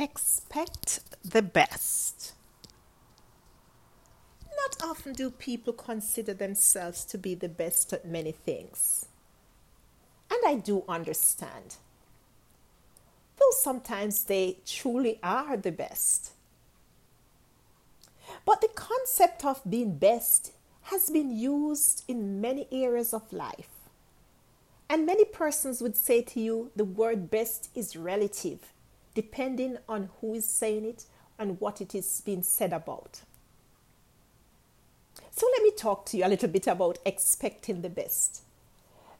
Expect the best. Not often do people consider themselves to be the best at many things. And I do understand. Though sometimes they truly are the best. But the concept of being best has been used in many areas of life. And many persons would say to you the word best is relative, depending on who is saying it and what it is being said about. So let me talk to you a little bit about expecting the best.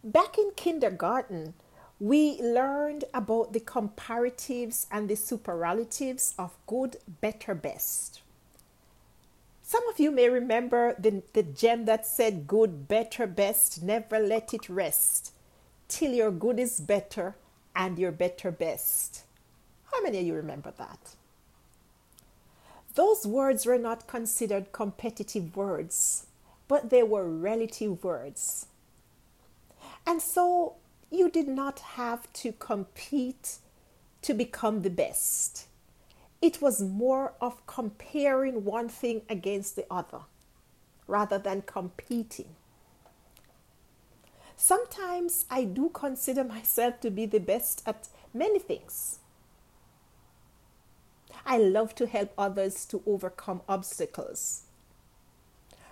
Back in kindergarten, we learned about the comparatives and the superlatives of good, better, best. Some of you may remember the, the gem that said good, better, best, never let it rest till your good is better and your better best. How many of you remember that? Those words were not considered competitive words, but they were relative words. And so you did not have to compete to become the best. It was more of comparing one thing against the other rather than competing. Sometimes I do consider myself to be the best at many things. I love to help others to overcome obstacles.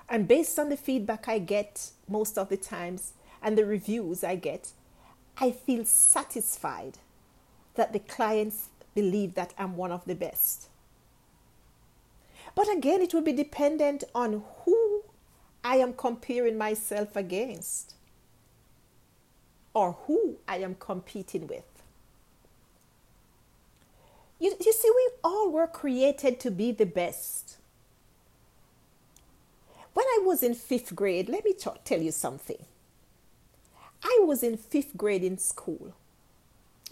And based on the feedback I get most of the times and the reviews I get, I feel satisfied that the clients believe that I'm one of the best. But again, it will be dependent on who I am comparing myself against or who I am competing with. You, you see, we all were created to be the best. When I was in fifth grade, let me tell you something. I was in fifth grade in school.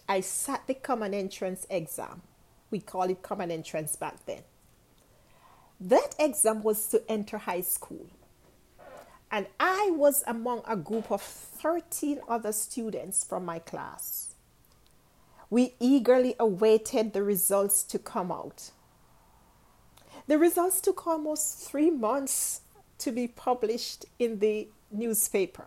I sat the common entrance exam. We call it common entrance back then. That exam was to enter high school and I was among a group of 13 other students from my class. We eagerly awaited the results to come out. The results took almost three months to be published in the newspaper.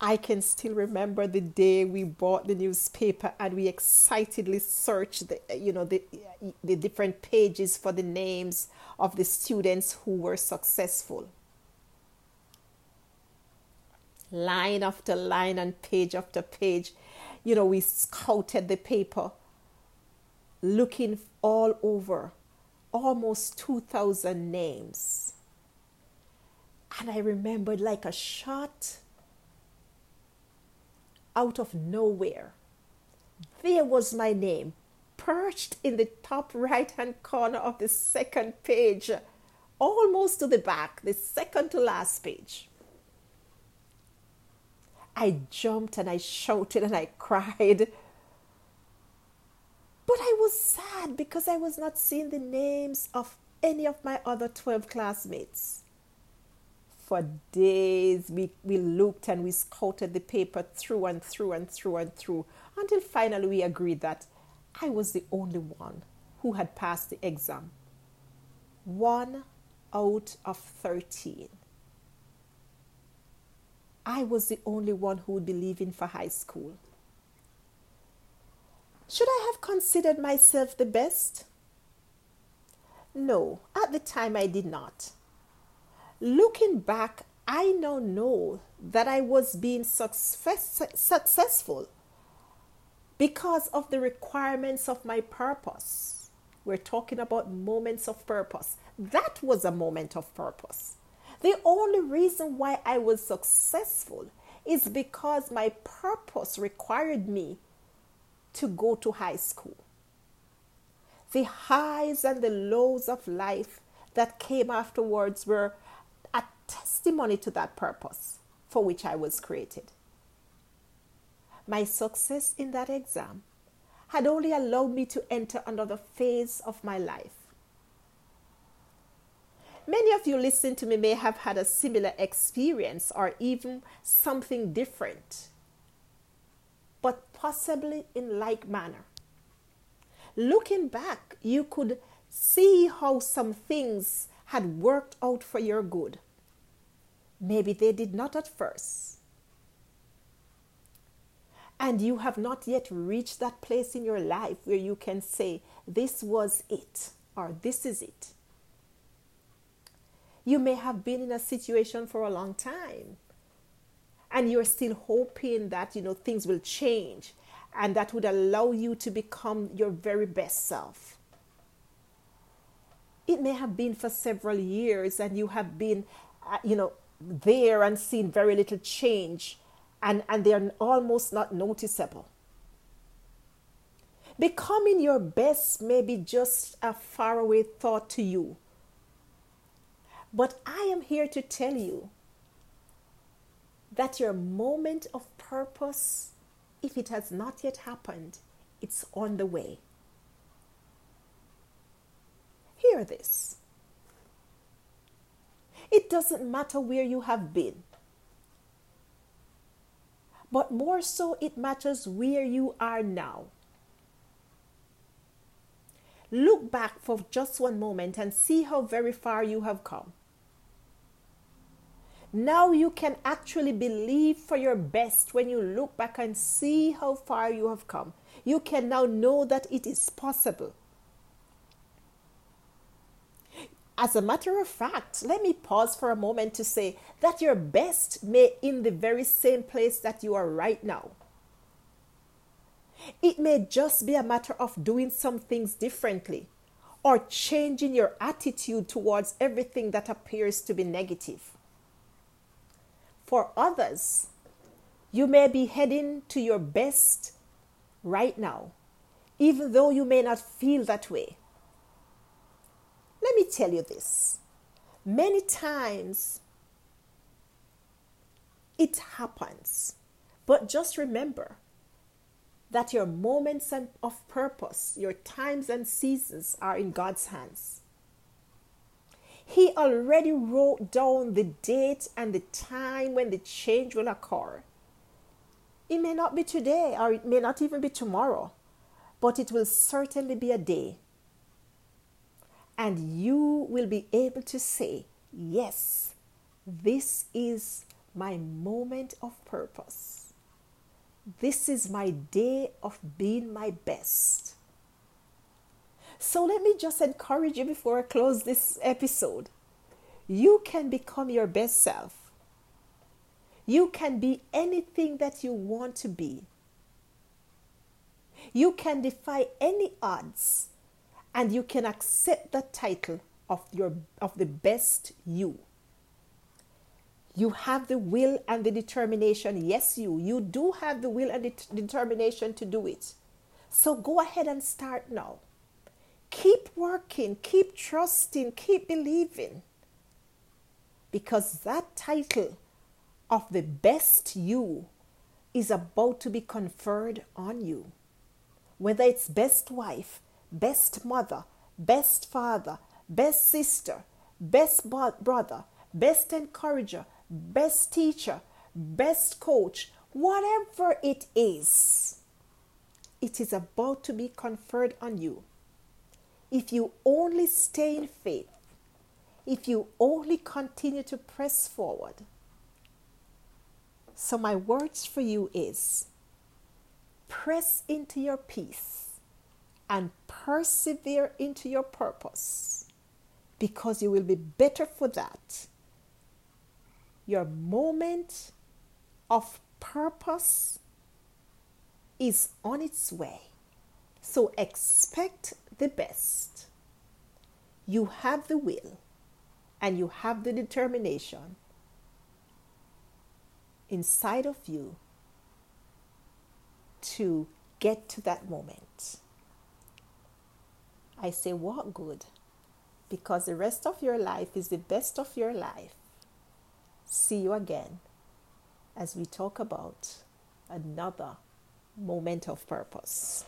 I can still remember the day we bought the newspaper and we excitedly searched the, you know, the, the different pages for the names of the students who were successful line after line and page after page. You know, we scouted the paper looking all over, almost 2,000 names. And I remembered like a shot out of nowhere. There was my name, perched in the top right hand corner of the second page, almost to the back, the second to last page. I jumped and I shouted and I cried. But I was sad because I was not seeing the names of any of my other 12 classmates. For days, we, we looked and we scouted the paper through and through and through and through until finally we agreed that I was the only one who had passed the exam. One out of 13. I was the only one who would be leaving for high school. Should I have considered myself the best? No, at the time I did not. Looking back, I now know that I was being success, successful because of the requirements of my purpose. We're talking about moments of purpose. That was a moment of purpose. The only reason why I was successful is because my purpose required me to go to high school. The highs and the lows of life that came afterwards were a testimony to that purpose for which I was created. My success in that exam had only allowed me to enter another phase of my life Many of you listening to me may have had a similar experience or even something different, but possibly in like manner. looking back, you could see how some things had worked out for your good. Maybe they did not at first. And you have not yet reached that place in your life where you can say, This was it, or This is it. You may have been in a situation for a long time and you're still hoping that you know things will change and that would allow you to become your very best self. It may have been for several years and you have been uh, you know there and seen very little change and, and they're almost not noticeable. Becoming your best may be just a faraway thought to you. But I am here to tell you that your moment of purpose, if it has not yet happened, it's on the way. Hear this. It doesn't matter where you have been, but more so, it matters where you are now. Look back for just one moment and see how very far you have come. Now you can actually believe for your best when you look back and see how far you have come. You can now know that it is possible. As a matter of fact, let me pause for a moment to say that your best may in the very same place that you are right now. It may just be a matter of doing some things differently or changing your attitude towards everything that appears to be negative. For others, you may be heading to your best right now, even though you may not feel that way. Let me tell you this many times it happens, but just remember that your moments of purpose, your times and seasons are in God's hands. Already wrote down the date and the time when the change will occur. It may not be today or it may not even be tomorrow, but it will certainly be a day. And you will be able to say, Yes, this is my moment of purpose. This is my day of being my best. So let me just encourage you before I close this episode. You can become your best self. You can be anything that you want to be. You can defy any odds and you can accept the title of your of the best you. You have the will and the determination. Yes, you. You do have the will and the determination to do it. So go ahead and start now. Keep working, keep trusting, keep believing. Because that title of the best you is about to be conferred on you. Whether it's best wife, best mother, best father, best sister, best brother, best encourager, best teacher, best coach, whatever it is, it is about to be conferred on you if you only stay in faith, if you only continue to press forward. So, my words for you is press into your peace and persevere into your purpose because you will be better for that. Your moment of purpose is on its way. So expect the best. You have the will and you have the determination inside of you to get to that moment. I say, walk good because the rest of your life is the best of your life. See you again as we talk about another moment of purpose.